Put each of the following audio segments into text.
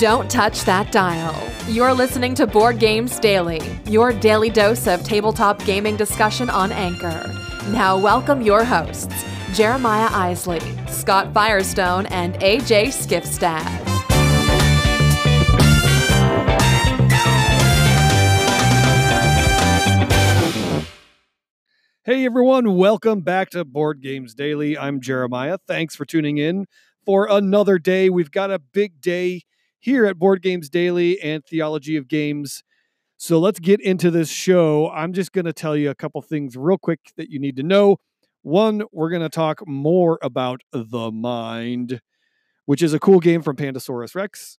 Don't touch that dial. You're listening to Board Games Daily, your daily dose of tabletop gaming discussion on Anchor. Now, welcome your hosts, Jeremiah Isley, Scott Firestone, and AJ Skifstad. Hey everyone, welcome back to Board Games Daily. I'm Jeremiah. Thanks for tuning in for another day. We've got a big day here at Board Games Daily and Theology of Games. So let's get into this show. I'm just going to tell you a couple things real quick that you need to know. One, we're going to talk more about The Mind, which is a cool game from Pandasaurus Rex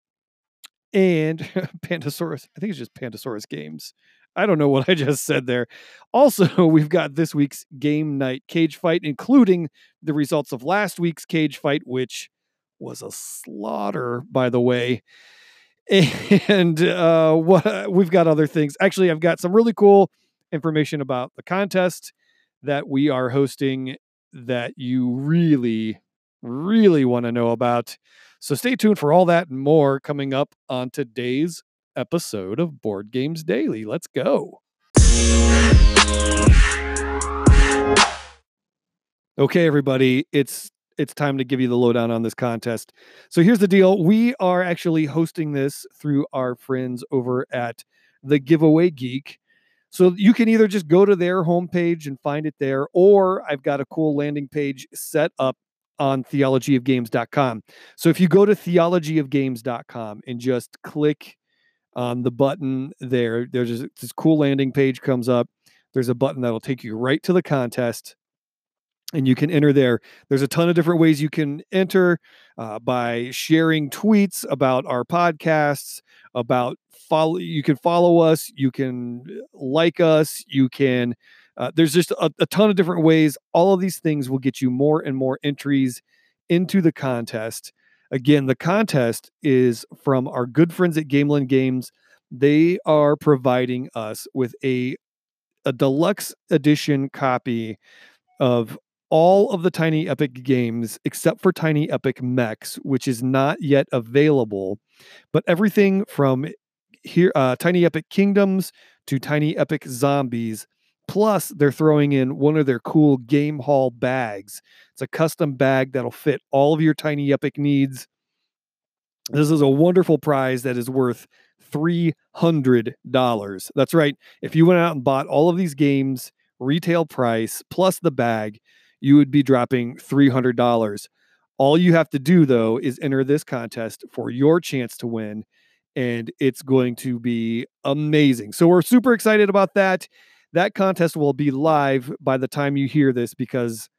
and Pandasaurus. I think it's just Pandasaurus Games. I don't know what I just said there. Also, we've got this week's game night cage fight, including the results of last week's cage fight, which was a slaughter, by the way. And uh, what, we've got other things. Actually, I've got some really cool information about the contest that we are hosting that you really, really want to know about. So stay tuned for all that and more coming up on today's episode of Board Games Daily. Let's go. Okay, everybody, it's it's time to give you the lowdown on this contest. So here's the deal: we are actually hosting this through our friends over at the Giveaway Geek. So you can either just go to their homepage and find it there, or I've got a cool landing page set up on theologyofgames.com. So if you go to theologyofgames.com and just click on the button there, there's this cool landing page comes up. There's a button that'll take you right to the contest and you can enter there. There's a ton of different ways you can enter uh, by sharing tweets about our podcasts, about follow. You can follow us, you can uh, like us, you can. Uh, there's just a, a ton of different ways. All of these things will get you more and more entries into the contest. Again, the contest is from our good friends at Gamelyn Games. They are providing us with a a deluxe edition copy of all of the Tiny Epic games except for Tiny Epic Mechs, which is not yet available. But everything from here, uh, Tiny Epic Kingdoms to Tiny Epic Zombies. Plus, they're throwing in one of their cool game hall bags. It's a custom bag that'll fit all of your Tiny Epic needs. This is a wonderful prize that is worth $300. That's right. If you went out and bought all of these games, retail price plus the bag, you would be dropping $300. All you have to do, though, is enter this contest for your chance to win, and it's going to be amazing. So, we're super excited about that. That contest will be live by the time you hear this because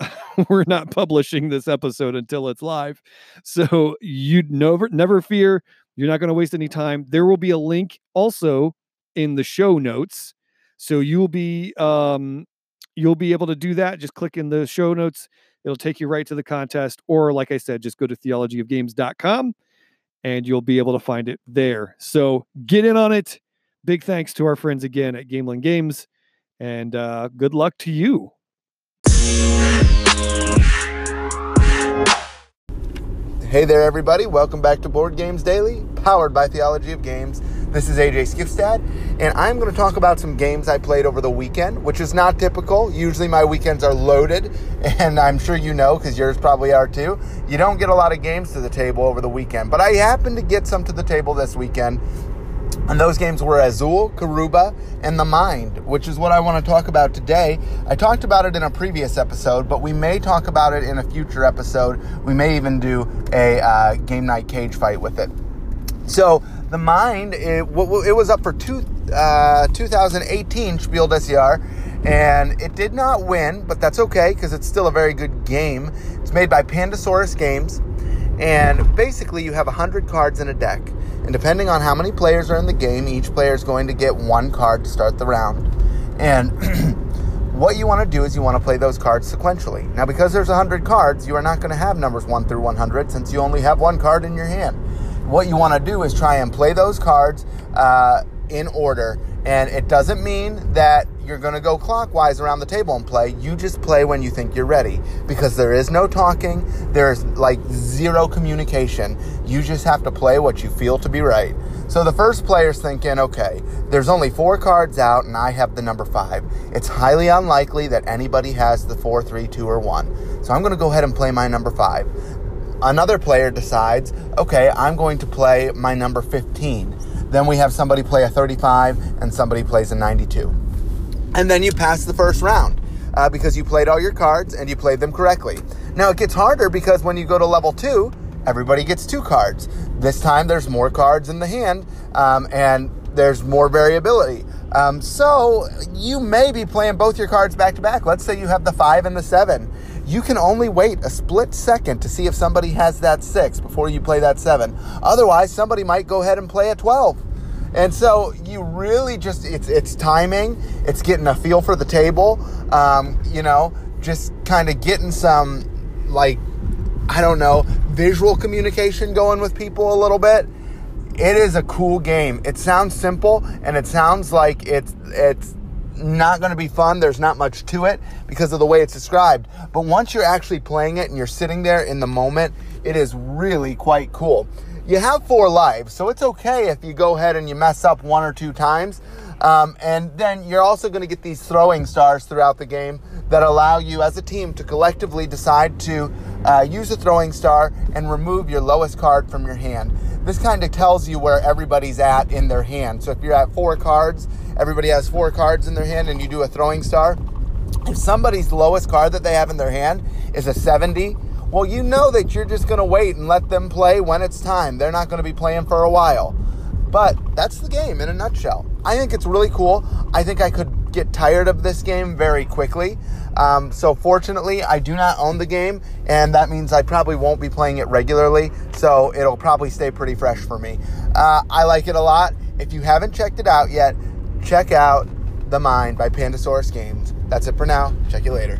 we're not publishing this episode until it's live. So, you never, never fear. You're not going to waste any time. There will be a link also in the show notes. So, you'll be um, you'll be able to do that. Just click in the show notes. It'll take you right to the contest. Or, like I said, just go to theologyofgames.com and you'll be able to find it there. So get in on it. Big thanks to our friends again at Gamelyn Games. And uh, good luck to you. Hey there, everybody. Welcome back to Board Games Daily, powered by Theology of Games. This is AJ Skifstad, and I'm going to talk about some games I played over the weekend, which is not typical. Usually my weekends are loaded, and I'm sure you know because yours probably are too. You don't get a lot of games to the table over the weekend, but I happened to get some to the table this weekend. And those games were Azul, Karuba, and The Mind, which is what I want to talk about today. I talked about it in a previous episode, but we may talk about it in a future episode. We may even do a uh, game night cage fight with it. So, the mind it, it was up for two, uh, 2018 Spiel des Jahres, and it did not win, but that's okay because it's still a very good game. It's made by Pandasaurus Games, and basically you have 100 cards in a deck. And depending on how many players are in the game, each player is going to get one card to start the round. And what you want to do is you want to play those cards sequentially. Now, because there's 100 cards, you are not going to have numbers 1 through 100 since you only have one card in your hand what you want to do is try and play those cards uh, in order. And it doesn't mean that you're going to go clockwise around the table and play. You just play when you think you're ready because there is no talking, there's like zero communication. You just have to play what you feel to be right. So the first player's thinking, okay, there's only four cards out and I have the number five. It's highly unlikely that anybody has the four, three, two, or one. So I'm going to go ahead and play my number five. Another player decides, okay, I'm going to play my number 15. Then we have somebody play a 35 and somebody plays a 92. And then you pass the first round uh, because you played all your cards and you played them correctly. Now it gets harder because when you go to level two, everybody gets two cards. This time there's more cards in the hand um, and there's more variability. Um, so you may be playing both your cards back to back. Let's say you have the five and the seven. You can only wait a split second to see if somebody has that six before you play that seven. Otherwise, somebody might go ahead and play a 12. And so you really just, it's, it's timing, it's getting a feel for the table, um, you know, just kind of getting some, like, I don't know, visual communication going with people a little bit. It is a cool game. It sounds simple and it sounds like it's it's not going to be fun. There's not much to it because of the way it's described. But once you're actually playing it and you're sitting there in the moment, it is really quite cool. You have four lives, so it's okay if you go ahead and you mess up one or two times. Um, and then you're also going to get these throwing stars throughout the game that allow you as a team to collectively decide to uh, use a throwing star and remove your lowest card from your hand. This kind of tells you where everybody's at in their hand. So if you're at four cards, everybody has four cards in their hand, and you do a throwing star. If somebody's lowest card that they have in their hand is a 70, well, you know that you're just going to wait and let them play when it's time. They're not going to be playing for a while. But that's the game in a nutshell. I think it's really cool. I think I could get tired of this game very quickly. Um, so, fortunately, I do not own the game, and that means I probably won't be playing it regularly. So, it'll probably stay pretty fresh for me. Uh, I like it a lot. If you haven't checked it out yet, check out The Mind by Pandasaurus Games. That's it for now. Check you later.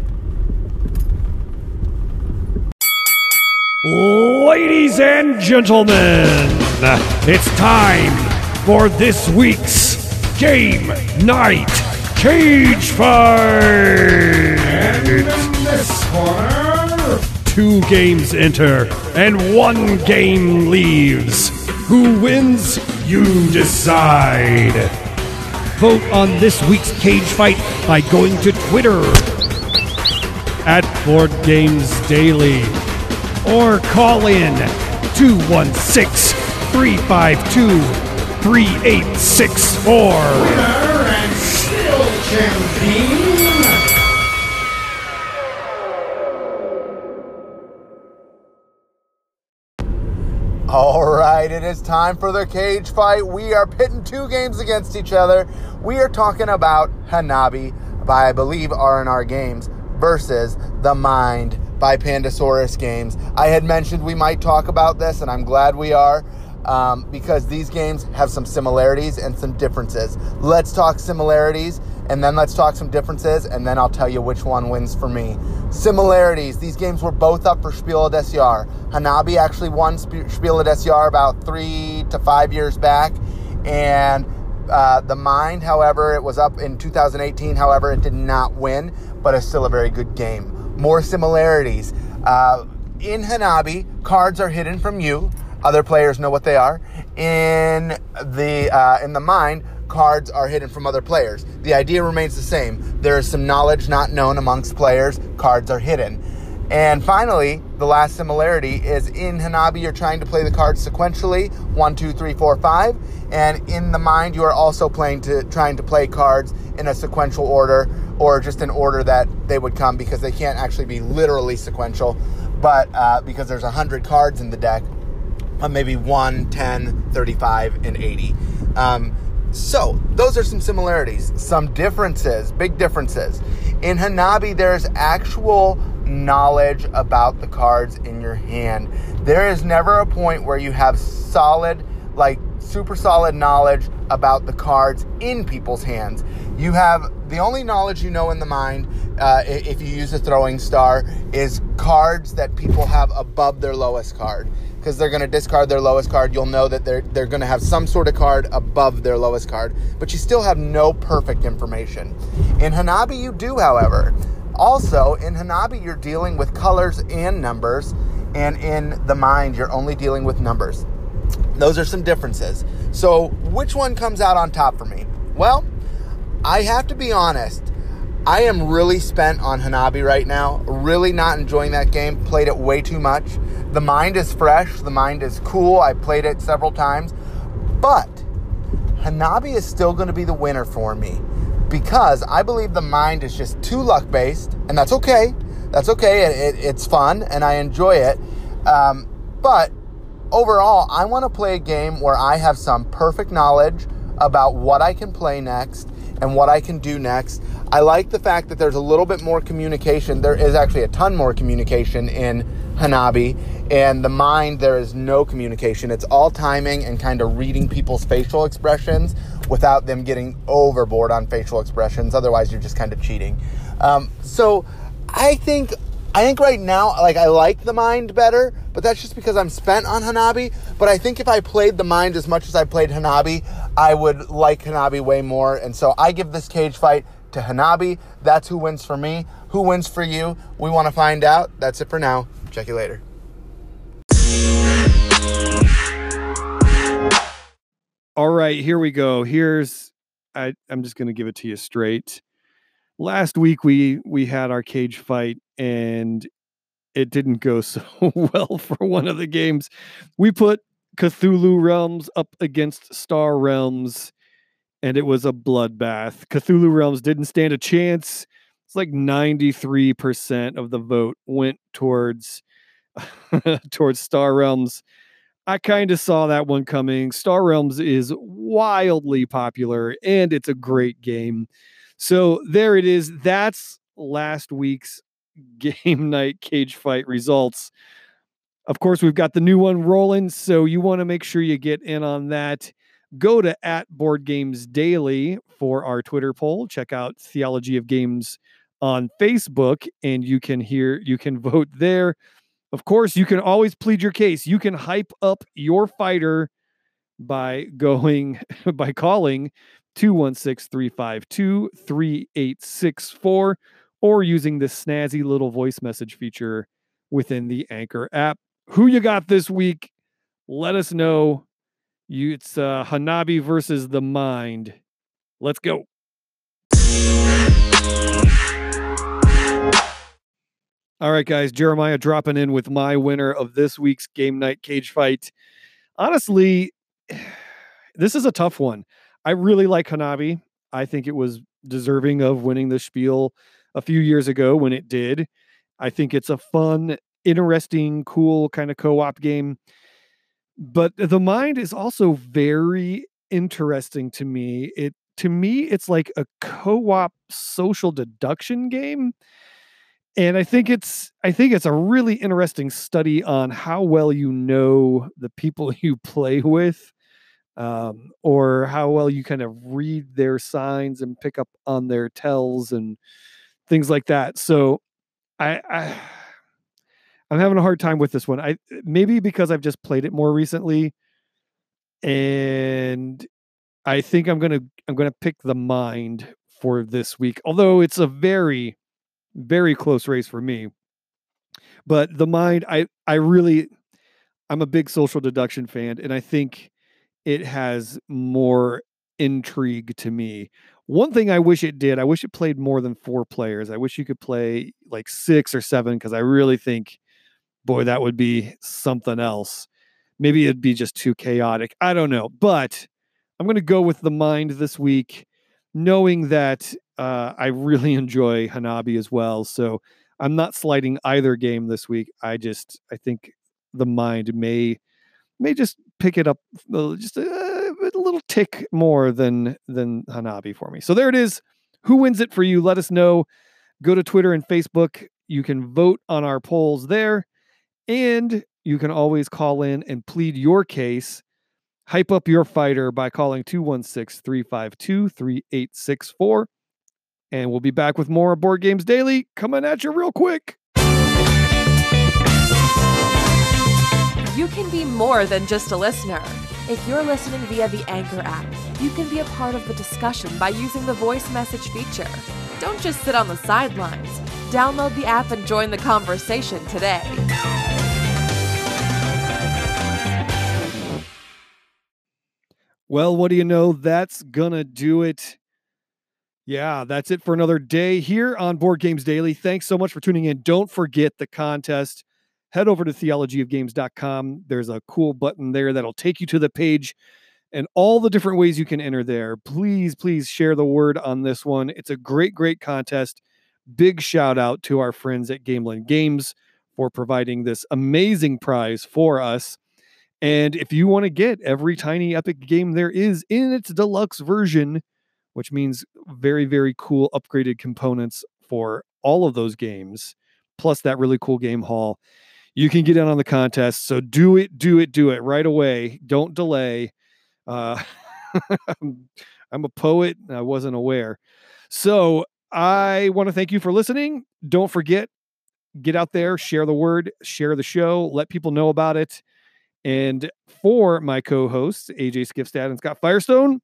Ladies and gentlemen, it's time for this week's Game Night Cage Fight! And in this corner, two games enter and one game leaves. Who wins? You decide. Vote on this week's cage fight by going to Twitter at Board Games Daily or call in 216 352 3864. All right, it is time for the cage fight. We are pitting two games against each other. We are talking about Hanabi by I believe R&R Games versus The Mind by Pandasaurus Games. I had mentioned we might talk about this, and I'm glad we are. Um, because these games have some similarities and some differences. Let's talk similarities and then let's talk some differences, and then I'll tell you which one wins for me. Similarities these games were both up for Spiel des Jahres. Hanabi actually won Spiel des Jahres about three to five years back, and uh, the Mind, however, it was up in 2018. However, it did not win, but it's still a very good game more similarities. Uh, in Hanabi, cards are hidden from you. Other players know what they are. In the uh, in the mind, cards are hidden from other players. The idea remains the same. There is some knowledge not known amongst players. Cards are hidden. And finally, the last similarity is in Hanabi, you're trying to play the cards sequentially one, two, three, four, five. And in the mind, you are also playing to trying to play cards in a sequential order or just in order that they would come because they can't actually be literally sequential, but uh, because there's 100 cards in the deck, uh, maybe 1, 10, 35, and 80. Um, so, those are some similarities, some differences, big differences. In Hanabi, there's actual knowledge about the cards in your hand. There is never a point where you have solid, like super solid knowledge about the cards in people's hands. You have the only knowledge you know in the mind, uh, if you use a throwing star, is cards that people have above their lowest card. Because they're going to discard their lowest card, you'll know that they're they're going to have some sort of card above their lowest card, but you still have no perfect information. In Hanabi, you do, however. Also, in Hanabi, you're dealing with colors and numbers, and in the mind, you're only dealing with numbers. Those are some differences. So, which one comes out on top for me? Well, I have to be honest. I am really spent on Hanabi right now. Really not enjoying that game. Played it way too much. The mind is fresh. The mind is cool. I played it several times. But Hanabi is still going to be the winner for me because I believe the mind is just too luck based, and that's okay. That's okay. It, it, it's fun and I enjoy it. Um, but overall, I want to play a game where I have some perfect knowledge about what I can play next and what I can do next. I like the fact that there's a little bit more communication. There is actually a ton more communication in Hanabi. And the mind, there is no communication. It's all timing and kind of reading people's facial expressions without them getting overboard on facial expressions. Otherwise, you're just kind of cheating. Um, so I think I think right now, like I like the mind better, but that's just because I'm spent on Hanabi. But I think if I played the mind as much as I played Hanabi, I would like Hanabi way more. And so I give this cage fight to Hanabi. That's who wins for me. Who wins for you? We want to find out. That's it for now. Check you later. All right, here we go. Here's I, I'm just gonna give it to you straight. Last week we we had our cage fight and it didn't go so well for one of the games. We put Cthulhu Realms up against Star Realms, and it was a bloodbath. Cthulhu Realms didn't stand a chance. It's like 93% of the vote went towards towards Star Realms. I kind of saw that one coming. Star Realms is wildly popular and it's a great game. So there it is. That's last week's game night cage fight results. Of course, we've got the new one rolling, so you want to make sure you get in on that. Go to at Board Games Daily for our Twitter poll. Check out Theology of Games on Facebook, and you can hear you can vote there. Of course, you can always plead your case. You can hype up your fighter by going by calling 216-352-3864 or using the snazzy little voice message feature within the Anchor app. Who you got this week? Let us know. You it's uh, Hanabi versus the Mind. Let's go. All right, guys. Jeremiah dropping in with my winner of this week's game night cage fight. Honestly, this is a tough one. I really like Hanabi. I think it was deserving of winning the spiel a few years ago when it did. I think it's a fun, interesting, cool kind of co op game. But the mind is also very interesting to me. It to me, it's like a co op social deduction game and i think it's i think it's a really interesting study on how well you know the people you play with um, or how well you kind of read their signs and pick up on their tells and things like that so i i i'm having a hard time with this one i maybe because i've just played it more recently and i think i'm gonna i'm gonna pick the mind for this week although it's a very very close race for me. But the mind, I I really I'm a big social deduction fan, and I think it has more intrigue to me. One thing I wish it did, I wish it played more than four players. I wish you could play like six or seven because I really think, boy, that would be something else. Maybe it'd be just too chaotic. I don't know. But I'm going to go with the mind this week, knowing that uh, I really enjoy Hanabi as well. So I'm not sliding either game this week. I just I think the mind may may just pick it up just a, a little tick more than than Hanabi for me. So there it is. Who wins it for you? Let us know. Go to Twitter and Facebook. You can vote on our polls there, and you can always call in and plead your case Hype up your fighter by calling 216 352 3864. And we'll be back with more Board Games Daily coming at you real quick. You can be more than just a listener. If you're listening via the Anchor app, you can be a part of the discussion by using the voice message feature. Don't just sit on the sidelines. Download the app and join the conversation today. Well, what do you know? That's gonna do it. Yeah, that's it for another day here on Board Games Daily. Thanks so much for tuning in. Don't forget the contest. Head over to theologyofgames.com. There's a cool button there that'll take you to the page and all the different ways you can enter there. Please, please share the word on this one. It's a great, great contest. Big shout out to our friends at Gamelyn Games for providing this amazing prize for us. And if you want to get every tiny epic game there is in its deluxe version, which means very, very cool upgraded components for all of those games, plus that really cool game hall, you can get in on the contest. So do it, do it, do it right away. Don't delay. Uh, I'm a poet. I wasn't aware. So I want to thank you for listening. Don't forget, get out there, share the word, share the show, let people know about it. And for my co hosts, AJ Skifstad and Scott Firestone,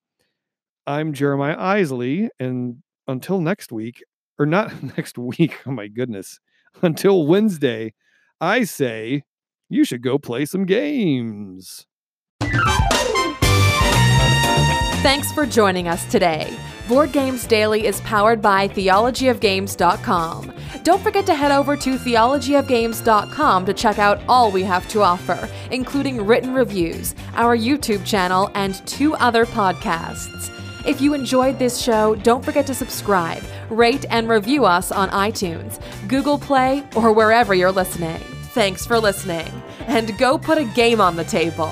I'm Jeremiah Isley. And until next week, or not next week, oh my goodness, until Wednesday, I say you should go play some games. Thanks for joining us today. Board Games Daily is powered by theologyofgames.com. Don't forget to head over to theologyofgames.com to check out all we have to offer, including written reviews, our YouTube channel, and two other podcasts. If you enjoyed this show, don't forget to subscribe, rate, and review us on iTunes, Google Play, or wherever you're listening. Thanks for listening, and go put a game on the table.